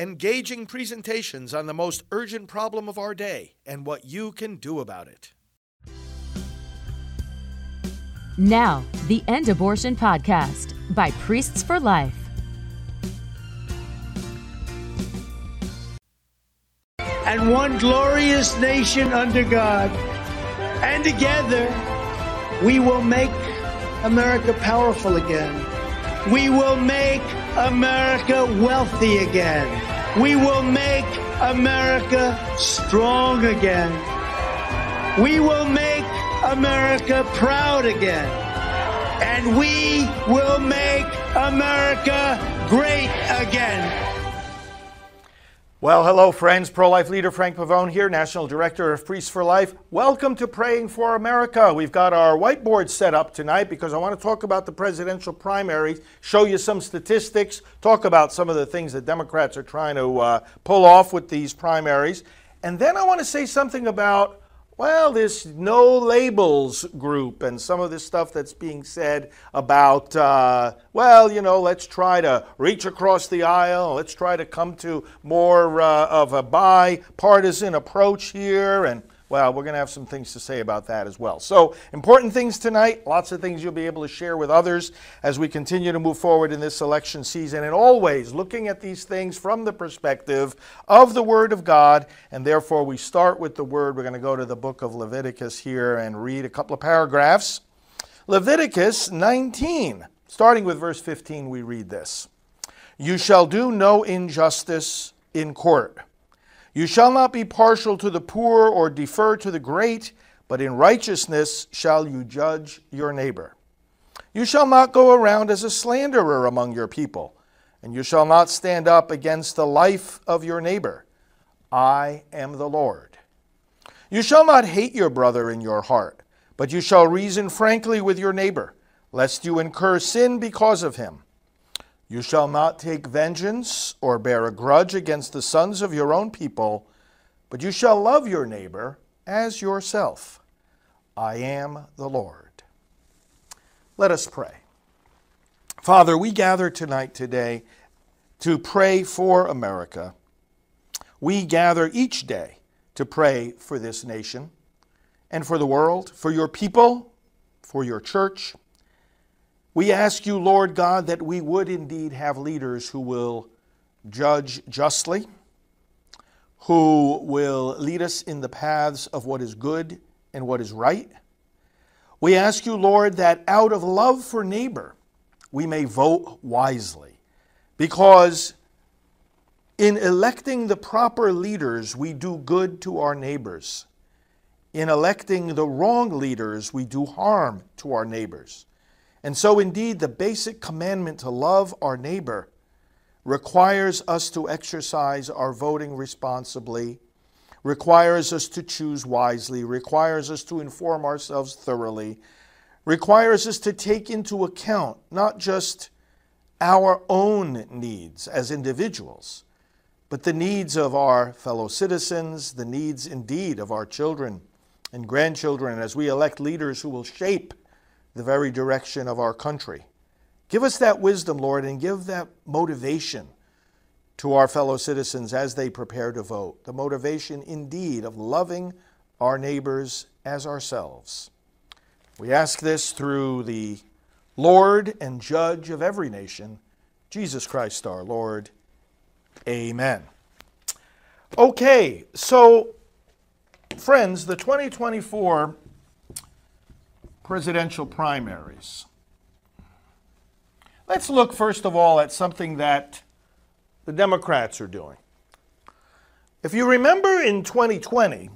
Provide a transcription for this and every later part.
engaging presentations on the most urgent problem of our day and what you can do about it. Now, the End Abortion Podcast by Priests for Life. And one glorious nation under God. And together, we will make America powerful again. We will make America wealthy again. We will make America strong again. We will make America proud again. And we will make America great again. Well, hello, friends. Pro life leader Frank Pavone here, National Director of Priests for Life. Welcome to Praying for America. We've got our whiteboard set up tonight because I want to talk about the presidential primaries, show you some statistics, talk about some of the things that Democrats are trying to uh, pull off with these primaries. And then I want to say something about well, this no labels group and some of this stuff that's being said about, uh, well, you know, let's try to reach across the aisle, let's try to come to more uh, of a bipartisan approach here, and well, we're going to have some things to say about that as well. So, important things tonight, lots of things you'll be able to share with others as we continue to move forward in this election season, and always looking at these things from the perspective of the Word of God. And therefore, we start with the Word. We're going to go to the book of Leviticus here and read a couple of paragraphs. Leviticus 19, starting with verse 15, we read this You shall do no injustice in court you shall not be partial to the poor or defer to the great, but in righteousness shall you judge your neighbor. You shall not go around as a slanderer among your people, and you shall not stand up against the life of your neighbor. I am the Lord. You shall not hate your brother in your heart, but you shall reason frankly with your neighbor, lest you incur sin because of him. You shall not take vengeance or bear a grudge against the sons of your own people, but you shall love your neighbor as yourself. I am the Lord. Let us pray. Father, we gather tonight today to pray for America. We gather each day to pray for this nation and for the world, for your people, for your church, we ask you, Lord God, that we would indeed have leaders who will judge justly, who will lead us in the paths of what is good and what is right. We ask you, Lord, that out of love for neighbor, we may vote wisely, because in electing the proper leaders, we do good to our neighbors. In electing the wrong leaders, we do harm to our neighbors. And so, indeed, the basic commandment to love our neighbor requires us to exercise our voting responsibly, requires us to choose wisely, requires us to inform ourselves thoroughly, requires us to take into account not just our own needs as individuals, but the needs of our fellow citizens, the needs indeed of our children and grandchildren as we elect leaders who will shape the very direction of our country. Give us that wisdom, Lord, and give that motivation to our fellow citizens as they prepare to vote. The motivation, indeed, of loving our neighbors as ourselves. We ask this through the Lord and Judge of every nation, Jesus Christ our Lord. Amen. Okay, so, friends, the 2024 presidential primaries. Let's look first of all at something that the Democrats are doing. If you remember in 2020,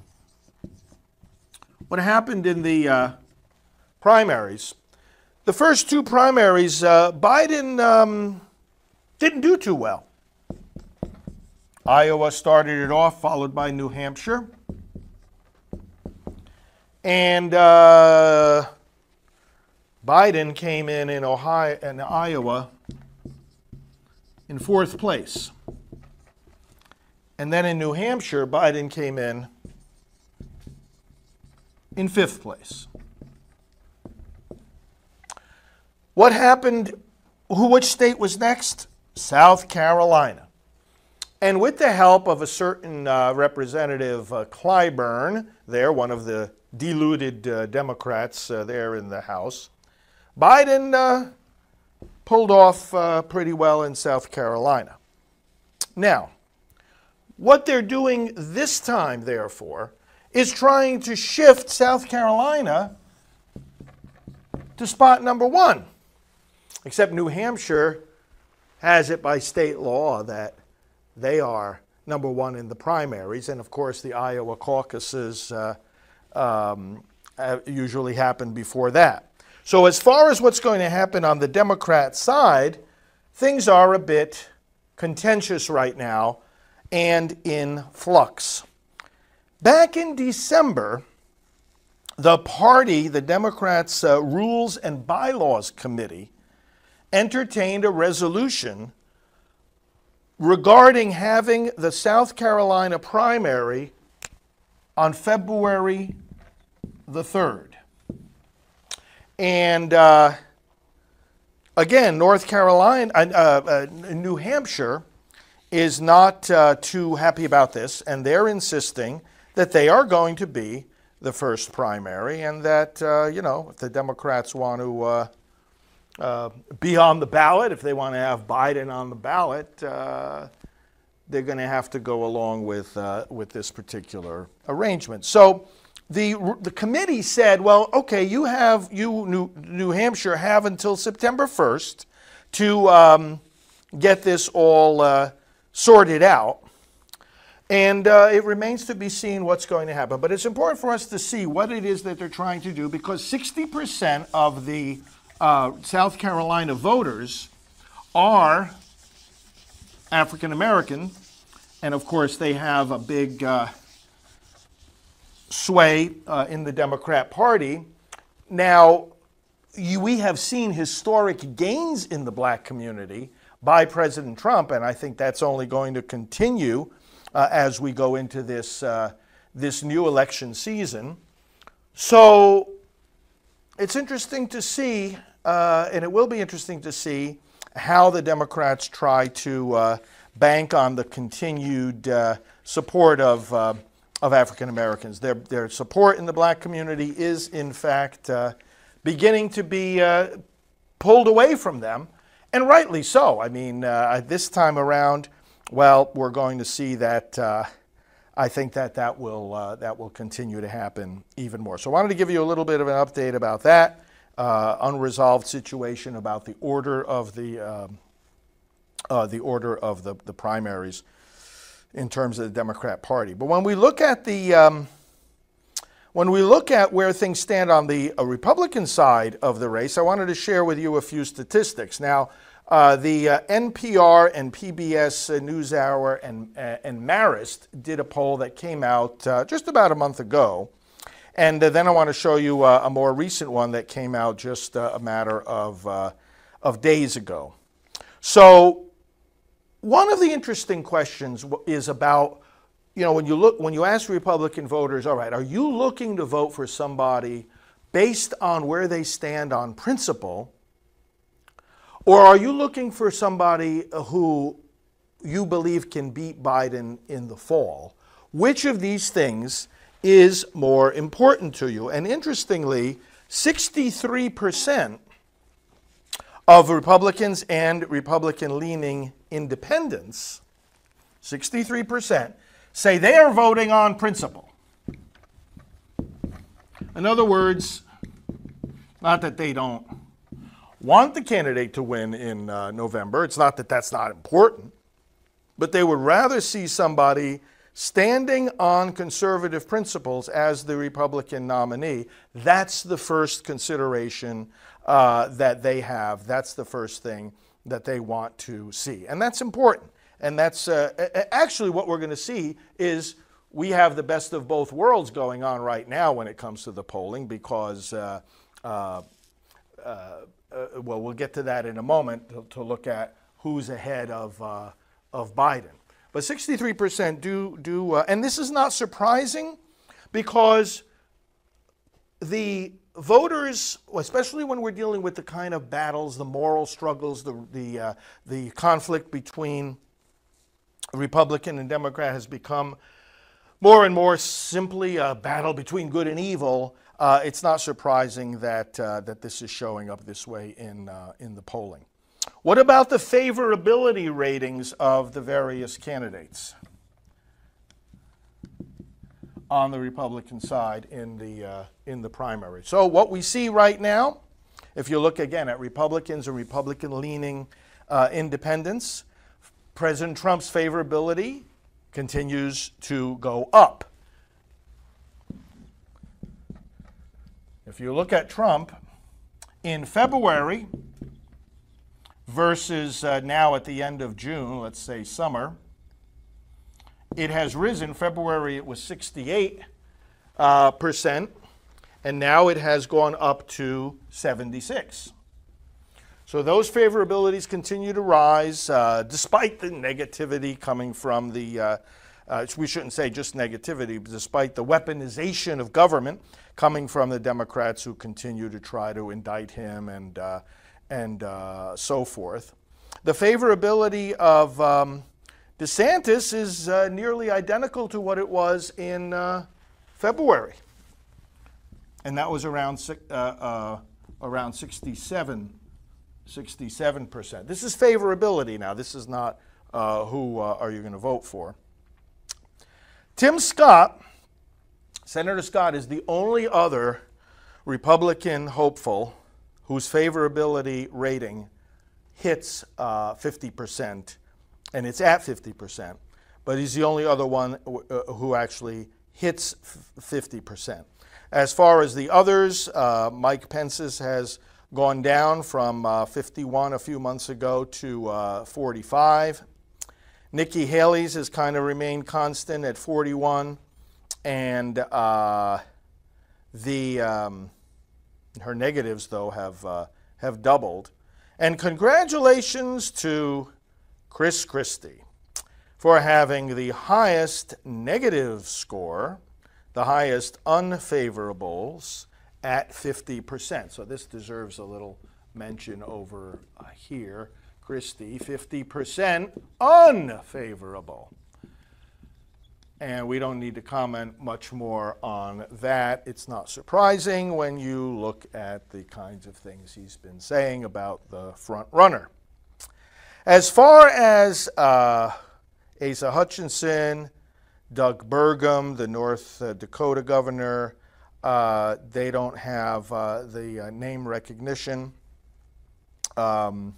what happened in the uh, primaries, the first two primaries, uh, Biden um, didn't do too well. Iowa started it off, followed by New Hampshire. And uh, Biden came in in Ohio and Iowa in fourth place. And then in New Hampshire, Biden came in in fifth place. What happened? Who, which state was next? South Carolina. And with the help of a certain uh, Representative uh, Clyburn, there, one of the deluded uh, Democrats uh, there in the House, Biden uh, pulled off uh, pretty well in South Carolina. Now, what they're doing this time, therefore, is trying to shift South Carolina to spot number one. Except New Hampshire has it by state law that they are number one in the primaries, and of course, the Iowa caucuses uh, um, usually happen before that. So, as far as what's going to happen on the Democrat side, things are a bit contentious right now and in flux. Back in December, the party, the Democrats' uh, Rules and Bylaws Committee, entertained a resolution regarding having the South Carolina primary on February the 3rd. And uh, again, North Carolina, uh, uh, New Hampshire is not uh, too happy about this, and they're insisting that they are going to be the first primary, and that, uh, you know, if the Democrats want to uh, uh, be on the ballot, if they want to have Biden on the ballot, uh, they're going to have to go along with, uh, with this particular arrangement. So the, the committee said, well, okay, you have, you, New, New Hampshire, have until September 1st to um, get this all uh, sorted out. And uh, it remains to be seen what's going to happen. But it's important for us to see what it is that they're trying to do because 60% of the uh, South Carolina voters are African American. And of course, they have a big uh, sway uh, in the Democrat Party. Now, you, we have seen historic gains in the black community by President Trump, and I think that's only going to continue uh, as we go into this, uh, this new election season. So it's interesting to see, uh, and it will be interesting to see how the Democrats try to uh, bank on the continued uh, support of, of African Americans. Their, their support in the black community is, in fact, beginning to be pulled away from them, and rightly so. I mean, this time around, well, we're going to see that. Uh, I think that that will uh, that will continue to happen even more. So I wanted to give you a little bit of an update about that uh, unresolved situation about the order of the um, uh, the order of the, the primaries in terms of the Democrat Party. But when we look at the um, when we look at where things stand on the uh, Republican side of the race, I wanted to share with you a few statistics. Now, uh, the uh, NPR and PBS uh, NewsHour and, uh, and Marist did a poll that came out uh, just about a month ago. And then I want to show you a more recent one that came out just a matter of, of days ago. So, one of the interesting questions is about you know when you look when you ask republican voters all right are you looking to vote for somebody based on where they stand on principle or are you looking for somebody uh, who you believe can beat Biden in the fall? Which of these things is more important to you? And interestingly, 63% of Republicans and Republican leaning independents, 63%, say they are voting on principle. In other words, not that they don't want the candidate to win in uh, November. It's not that that's not important, but they would rather see somebody standing on conservative principles as the Republican nominee. That's the first consideration uh, that they have. That's the first thing that they want to see. And that's important. And that's uh, actually what we're going to see is we have the best of both worlds going on right now when it comes to the polling because uh, uh, uh uh, well, we'll get to that in a moment to, to look at who's ahead of, of Biden. But 63% do, do uh, and this is not surprising because the voters, especially when we're dealing with the kind of battles, the moral struggles, the, the, uh, the conflict between Republican and Democrat has become more and more simply a battle between good and evil, uh, it's not surprising that, uh, that this is showing up this way in, uh, in the polling. What about the favorability ratings of the various candidates on the Republican side in the, uh, in the primary? So, what we see right now, if you look again at Republicans and Republican leaning uh, independents, President Trump's favorability continues to go up. If you look at Trump in February versus uh, now at the end of June, let's say summer, it has risen. February it was 68 uh, percent, and now it has gone up to 76. So those favorabilities continue to rise uh, despite the negativity coming from the, uh, uh, we shouldn't say just negativity, but despite the weaponization of government coming from the Democrats who continue to try to indict him and, uh, and uh, so forth. The favorability of um, DeSantis is uh, nearly identical to what it was in February. And that was around, around 67 67%. This is favorability now. This is not uh, who uh, are you going to vote for. Tim Scott, Senator Scott, is the only other Republican hopeful whose favorability rating hits uh, 50%, and it's at 50%, but he's the only other one uh, who actually hits 50%. As far as the others, uh, Mike Pence's has gone down from uh, 51 a few months ago to uh, 45. Nikki Haley's has kind of remained constant at 41, and uh, the um, her negatives though have uh, have doubled. And congratulations to Chris Christie for having the highest negative score, the highest unfavorables at 50%. So this deserves a little mention over uh, here. Christie, 50% unfavorable. And we don't need to comment much more on that. It's not surprising when you look at the kinds of things he's been saying about the front runner. As far as uh, Asa Hutchinson, Doug Burgum, the North uh, Dakota governor, uh, they don't have uh, the uh, name recognition. Um,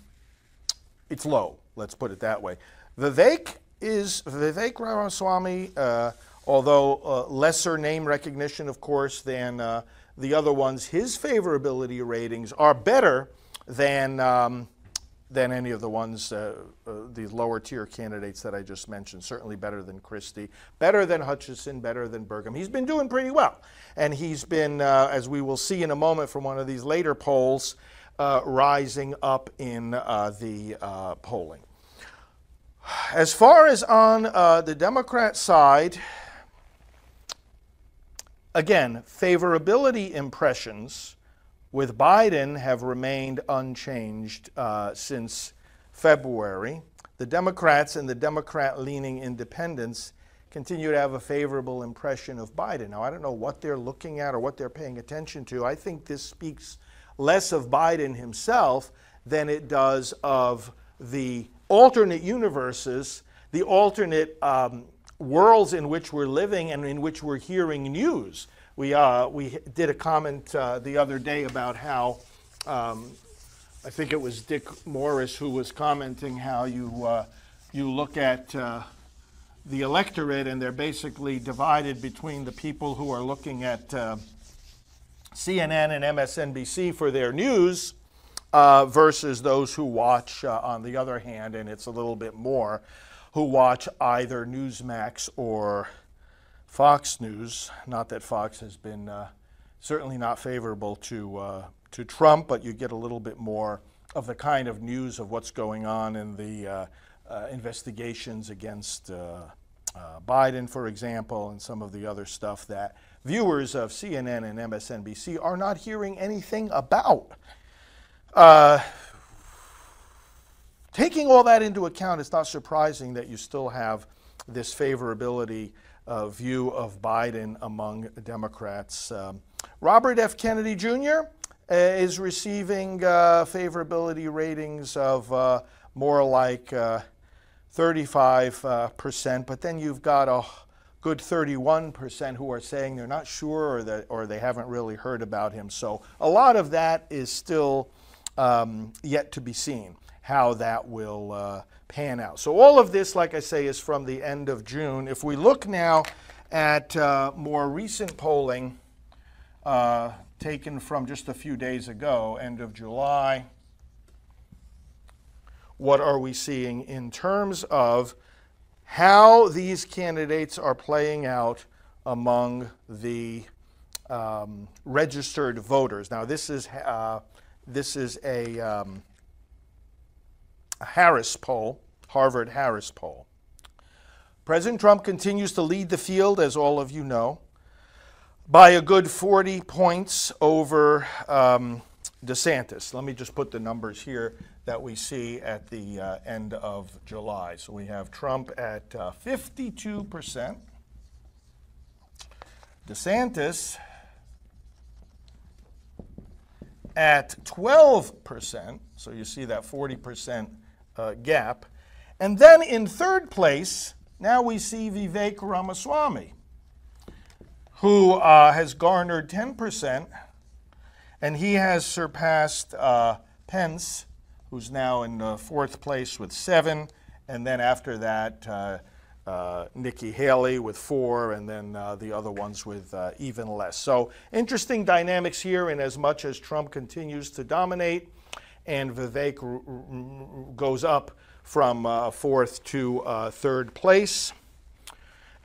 it's low, let's put it that way. Vivek is Vivek Ramaswamy, uh, although uh, lesser name recognition, of course, than the other ones. His favorability ratings are better than. Um, than any of the ones, uh, uh, the lower tier candidates that I just mentioned. Certainly better than Christie, better than Hutchinson, better than Burgum. He's been doing pretty well. And he's been, uh, as we will see in a moment from one of these later polls, uh, rising up in uh, the uh, polling. As far as on the Democrat side, again, favorability impressions with Biden have remained unchanged uh, since February. The Democrats and the Democrat leaning independents continue to have a favorable impression of Biden. Now, I don't know what they're looking at or what they're paying attention to. I think this speaks less of Biden himself than it does of the alternate universes, the alternate um, worlds in which we're living and in which we're hearing news. We, uh, we did a comment uh, the other day about how, um, I think it was Dick Morris who was commenting how you, uh, you look at uh, the electorate and they're basically divided between the people who are looking at uh, CNN and MSNBC for their news uh, versus those who watch, on the other hand, and it's a little bit more, who watch either Newsmax or Fox News. Not that Fox has been uh, certainly not favorable to uh, to Trump, but you get a little bit more of the kind of news of what's going on in the uh, uh investigations against uh, uh, Biden, for example, and some of the other stuff that viewers of CNN and MSNBC are not hearing anything about. Taking all that into account, it's not surprising that you still have this favorability uh, view of Biden among Democrats. Um, Robert F. Kennedy Jr. Uh, is receiving uh, favorability ratings of uh, more like 35%, but then you've got a good 31% who are saying they're not sure or, that, or they haven't really heard about him. So a lot of that is still um, yet to be seen, how that will uh, pan out. So all of this, like I say, is from the end of June. If we look now at uh, more recent polling, uh, taken from just a few days ago, end of July. What are we seeing in terms of how these candidates are playing out among the um, registered voters? Now, this is uh, this is a, um, a Harris poll, Harvard Harris poll. President Trump continues to lead the field, as all of you know by a good 40 points over um, DeSantis. Let me just put the numbers here that we see at the uh, end of July. So we have Trump at uh, 52%, DeSantis at 12%. So you see that 40% uh, gap. And then in third place, now we see Vivek Ramaswamy who uh, has garnered 10%, and he has surpassed uh, Pence, who's now in uh, fourth place with seven, and then after that, uh, uh, Nikki Haley with four, and then uh, the other ones with even less. So interesting dynamics here, in as much as Trump continues to dominate, and Vivek goes up from fourth to third place.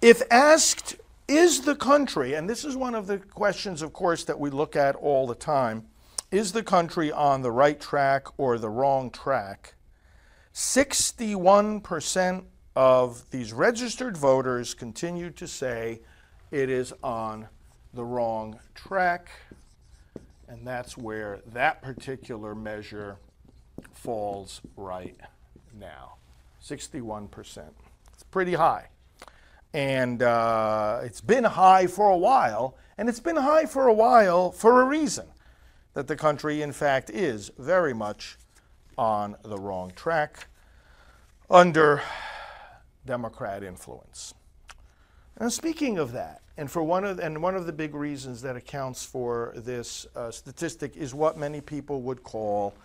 If asked is the country, and this is one of the questions, of course, that we look at all the time, is the country on the right track or the wrong track? 61% of these registered voters continue to say it is on the wrong track, and that's where that particular measure falls right now 61%. It's pretty high. And uh, it's been high for a while, and it's been high for a while for a reason that the country, in fact, is very much on the wrong track under Democrat influence. And speaking of that, and for one of and one of the big reasons that accounts for this uh, statistic is what many people would call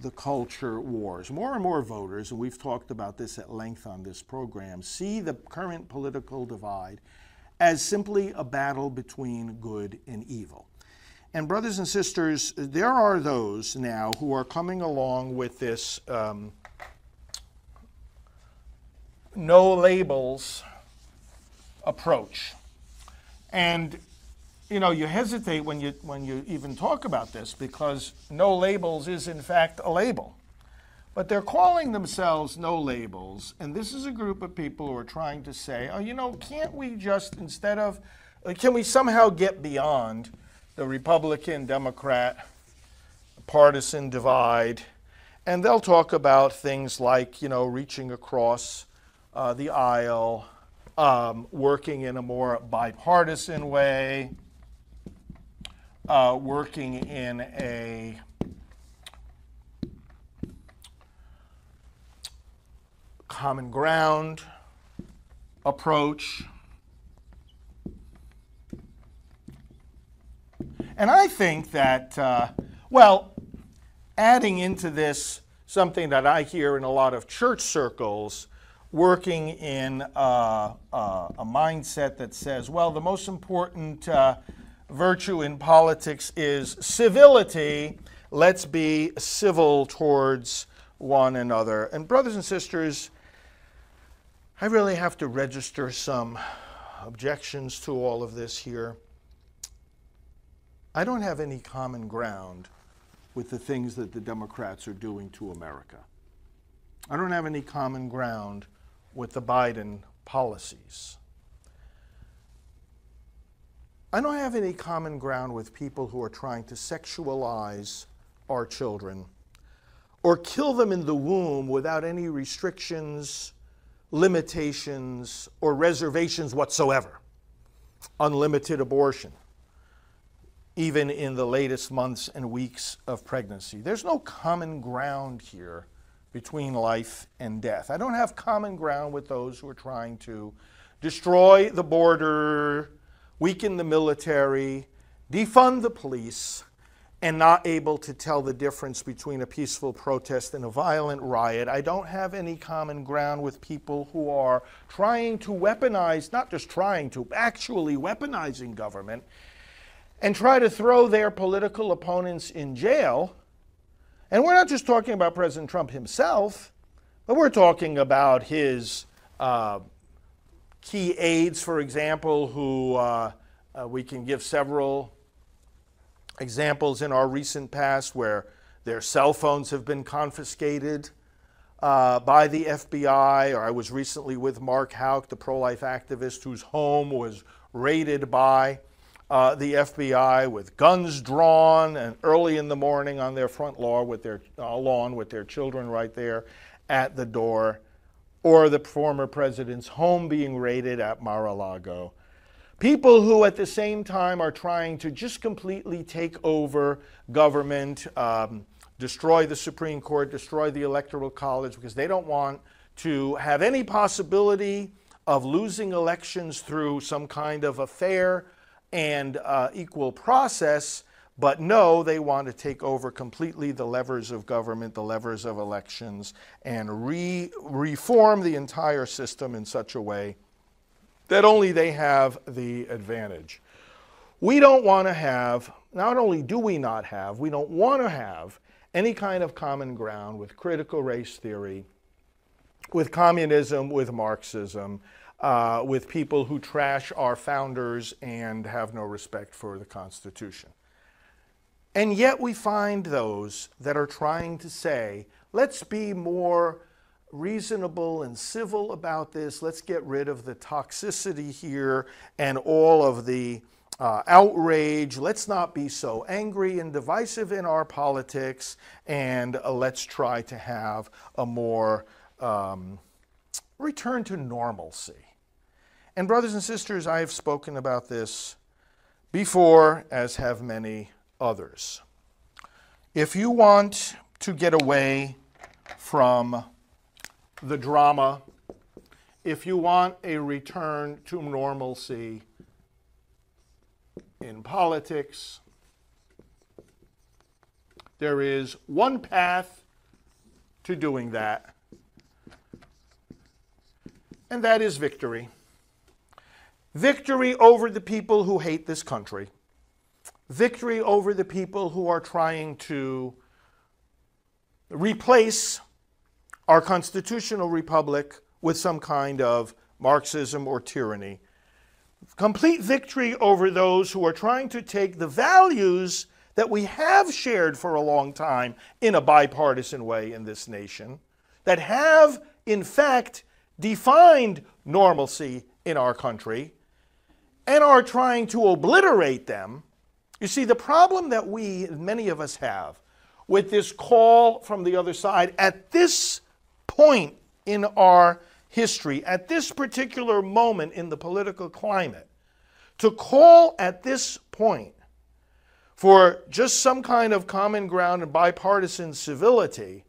the culture wars. More and more voters, and we've talked about this at length on this program, see the current political divide as simply a battle between good and evil. And, brothers and sisters, there are those now who are coming along with this um, no labels approach. And you know, you hesitate when you when you even talk about this because no labels is in fact a label. But they're calling themselves no labels, and this is a group of people who are trying to say, oh, you know, can't we just instead of can we somehow get beyond the Republican Democrat partisan divide? And they'll talk about things like, you know, reaching across uh, the aisle, um, working in a more bipartisan way, uh, working in a common ground approach. And I think that, uh, well, adding into this something that I hear in a lot of church circles, working in uh, uh, a mindset that says, well, the most important uh, virtue in politics is civility. Let's be civil towards one another. And, brothers and sisters, I really have to register some objections to all of this here. I don't have any common ground with the things that the Democrats are doing to America. I don't have any common ground with the Biden policies. I don't have any common ground with people who are trying to sexualize our children or kill them in the womb without any restrictions, limitations, or reservations whatsoever. Unlimited abortion, even in the latest months and weeks of pregnancy. There's no common ground here between life and death. I don't have common ground with those who are trying to destroy the border, weaken the military, defund the police, and not able to tell the difference between a peaceful protest and a violent riot. I don't have any common ground with people who are trying to weaponize, not just trying to, actually weaponizing government and try to throw their political opponents in jail. And we're not just talking about President Trump himself, but we're talking about his uh, key aides, for example, who uh, uh, we can give several examples in our recent past where their cell phones have been confiscated uh, by the FBI. Or I was recently with Mark Houck, the pro life activist whose home was raided by uh, the FBI with guns drawn and early in the morning on their front lawn with their, uh, lawn with their children right there at the door. Or the former president's home being raided at Mar a Lago. People who, at the same time, are trying to just completely take over government, um, destroy the Supreme Court, destroy the Electoral College, because they don't want to have any possibility of losing elections through some kind of a fair and uh, equal process. But no, they want to take over completely the levers of government, the levers of elections, and re- reform the entire system in such a way that only they have the advantage. We don't want to have, not only do we not have, we don't want to have any kind of common ground with critical race theory, with communism, with Marxism, uh, with people who trash our founders and have no respect for the Constitution. And yet we find those that are trying to say, let's be more reasonable and civil about this. Let's get rid of the toxicity here and all of the uh, outrage. Let's not be so angry and divisive in our politics, and uh, let's try to have a more um, return to normalcy. And, brothers and sisters, I have spoken about this before, as have many others. If you want to get away from the drama, if you want a return to normalcy in politics, there is one path to doing that, and that is victory. Victory over the people who hate this country. Victory over the people who are trying to replace our constitutional republic with some kind of Marxism or tyranny. Complete victory over those who are trying to take the values that we have shared for a long time in a bipartisan way in this nation, that have, in fact, defined normalcy in our country, and are trying to obliterate them. You see, the problem that we, many of us, have with this call from the other side at this point in our history, at this particular moment in the political climate, to call at this point for just some kind of common ground and bipartisan civility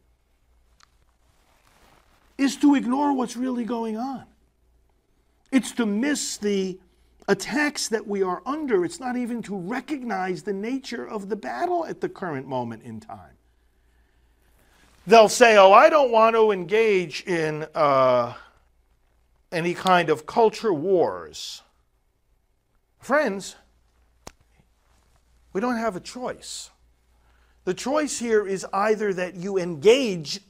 is to ignore what's really going on. It's to miss the attacks that we are under. It's not even to recognize the nature of the battle at the current moment in time they'll say, Oh, I don't want to engage in uh, any kind of culture wars. Friends, we don't have a choice. The choice here is either that you engage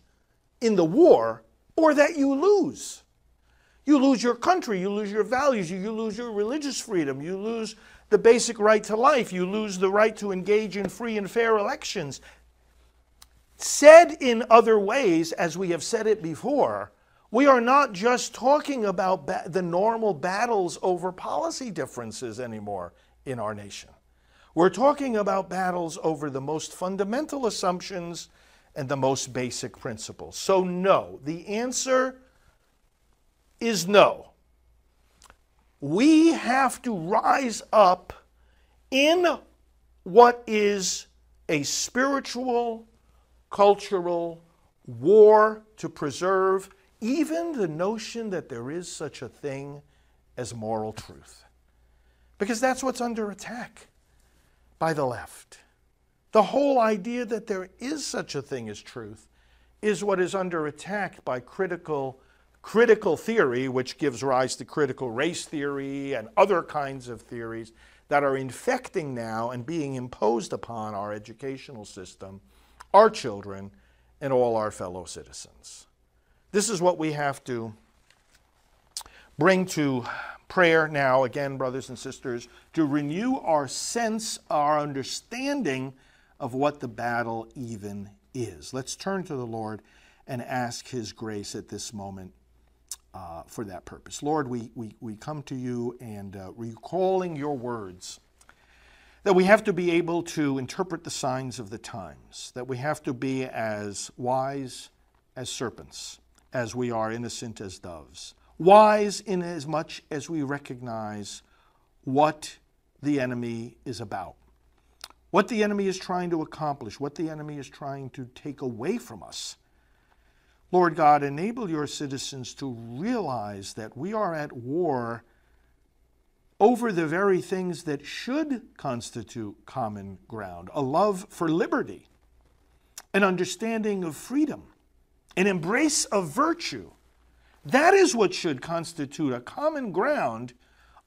in the war or that you lose. You lose your country, you lose your values, you lose your religious freedom, you lose the basic right to life, you lose the right to engage in free and fair elections. Said in other ways, as we have said it before, we are not just talking about ba- the normal battles over policy differences anymore in our nation. We're talking about battles over the most fundamental assumptions and the most basic principles. So, no. The answer is no. We have to rise up in what is a spiritual, cultural war to preserve even the notion that there is such a thing as moral truth. Because that's what's under attack by the left. The whole idea that there is such a thing as truth is what is under attack by critical critical theory which gives rise to critical race theory and other kinds of theories that are infecting now and being imposed upon our educational system, our children, and all our fellow citizens. This is what we have to bring to prayer now, again, brothers and sisters, to renew our sense, our understanding of what the battle even is. Let's turn to the Lord and ask His grace at this moment uh, for that purpose. Lord, we, we, we come to you and uh, recalling your words that we have to be able to interpret the signs of the times, that we have to be as wise as serpents, as we are innocent as doves, wise in as much as we recognize what the enemy is about what the enemy is trying to accomplish, what the enemy is trying to take away from us. Lord God, enable your citizens to realize that we are at war over the very things that should constitute common ground a love for liberty, an understanding of freedom, an embrace of virtue. That is what should constitute a common ground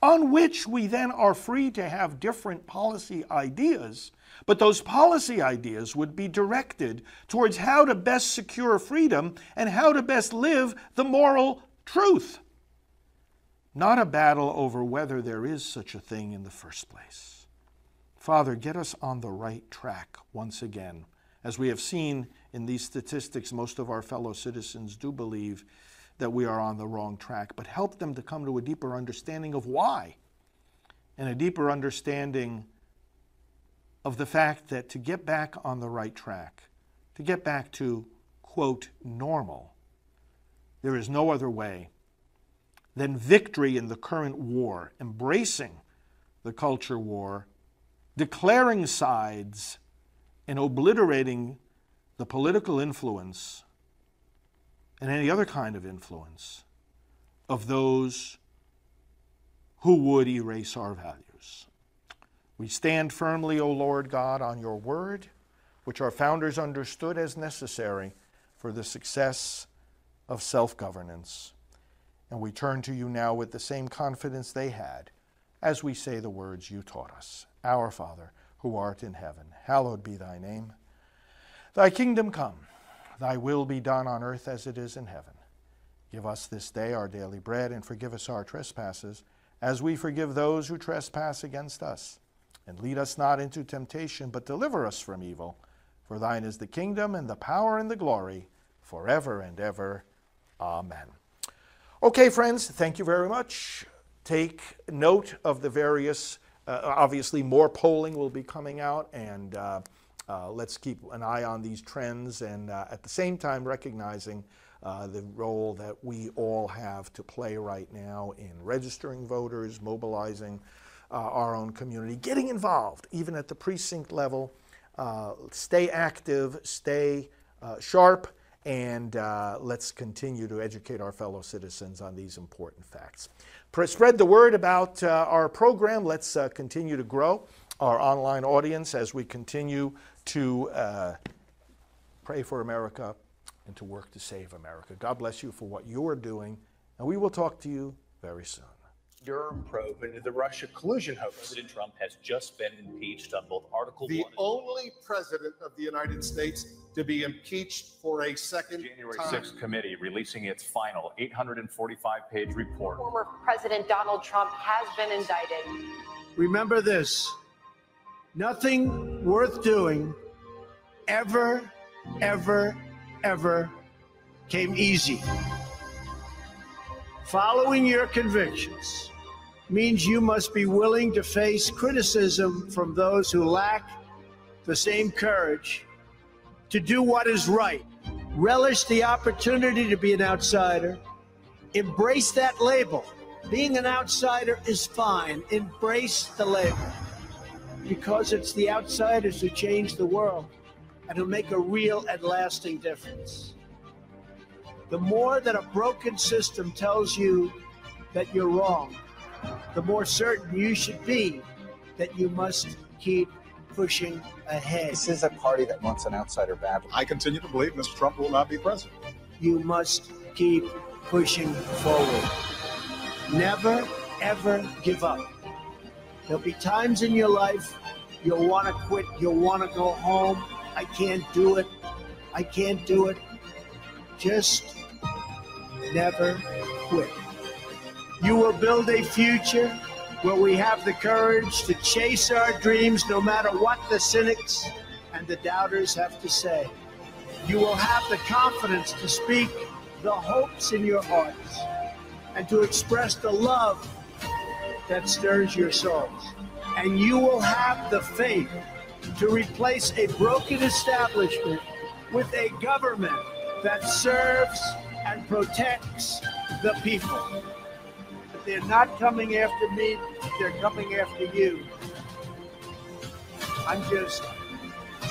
on which we then are free to have different policy ideas but those policy ideas would be directed towards how to best secure freedom and how to best live the moral truth. Not a battle over whether there is such a thing in the first place. Father, get us on the right track once again. As we have seen in these statistics, most of our fellow citizens do believe that we are on the wrong track, but help them to come to a deeper understanding of why. And a deeper understanding of the fact that to get back on the right track, to get back to, quote, normal, there is no other way than victory in the current war, embracing the culture war, declaring sides, and obliterating the political influence and any other kind of influence of those who would erase our values. We stand firmly, O Lord God, on your word, which our founders understood as necessary for the success of self governance. And we turn to you now with the same confidence they had as we say the words you taught us Our Father, who art in heaven, hallowed be thy name. Thy kingdom come, thy will be done on earth as it is in heaven. Give us this day our daily bread, and forgive us our trespasses, as we forgive those who trespass against us and lead us not into temptation, but deliver us from evil. For thine is the kingdom and the power and the glory forever and ever. Amen. Okay, friends, thank you very much. Take note of the various, uh, obviously, more polling will be coming out, and uh, uh, let's keep an eye on these trends and uh, at the same time recognizing uh, the role that we all have to play right now in registering voters, mobilizing uh, our own community, getting involved, even at the precinct level. Uh, stay active, stay uh, sharp, and let's continue to educate our fellow citizens on these important facts. Spread the word about our program. Let's continue to grow our online audience as we continue to uh, pray for America and to work to save America. God bless you for what you are doing, and we will talk to you very soon. Durham probe into the Russia collusion hoax. President Trump has just been impeached on both Article The 1 and only president of the United States to be impeached for a second January time. 6th committee releasing its final 845 page report. Former President Donald Trump has been indicted. Remember this nothing worth doing ever, ever, ever came easy. Following your convictions means you must be willing to face criticism from those who lack the same courage to do what is right. Relish the opportunity to be an outsider. Embrace that label. Being an outsider is fine. Embrace the label because it's the outsiders who change the world and who make a real and lasting difference. The more that a broken system tells you that you're wrong, the more certain you should be that you must keep pushing ahead. This is a party that wants an outsider badly. I continue to believe Mr. Trump will not be president. You must keep pushing forward. Never, ever give up. There'll be times in your life you'll want to quit, you'll want to go home. I can't do it. I can't do it. Just never quit. You will build a future where we have the courage to chase our dreams no matter what the cynics and the doubters have to say. You will have the confidence to speak the hopes in your hearts and to express the love that stirs your souls. And you will have the faith to replace a broken establishment with a government that serves and protects the people. But they're not coming after me, they're coming after you. I'm just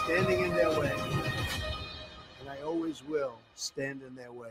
standing in their way. And I always will stand in their way.